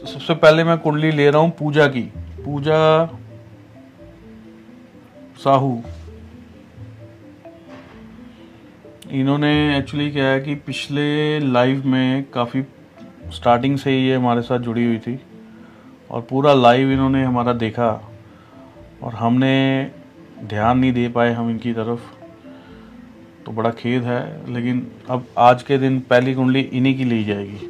सबसे पहले मैं कुंडली ले रहा हूँ पूजा की। पूजा, साहू। इन्होंने एक्चुअली क्या है कि पिछले लाइव में काफ़ी स्टार्टिंग से ही ये हमारे साथ जुड़ी हुई थी और पूरा लाइव इन्होंने हमारा देखा और हमने ध्यान नहीं दे पाए हम इनकी तरफ़। तो बड़ा खेद है, लेकिन अब आज के दिन पहली कुंडली इन्हीं की ली जाएगी।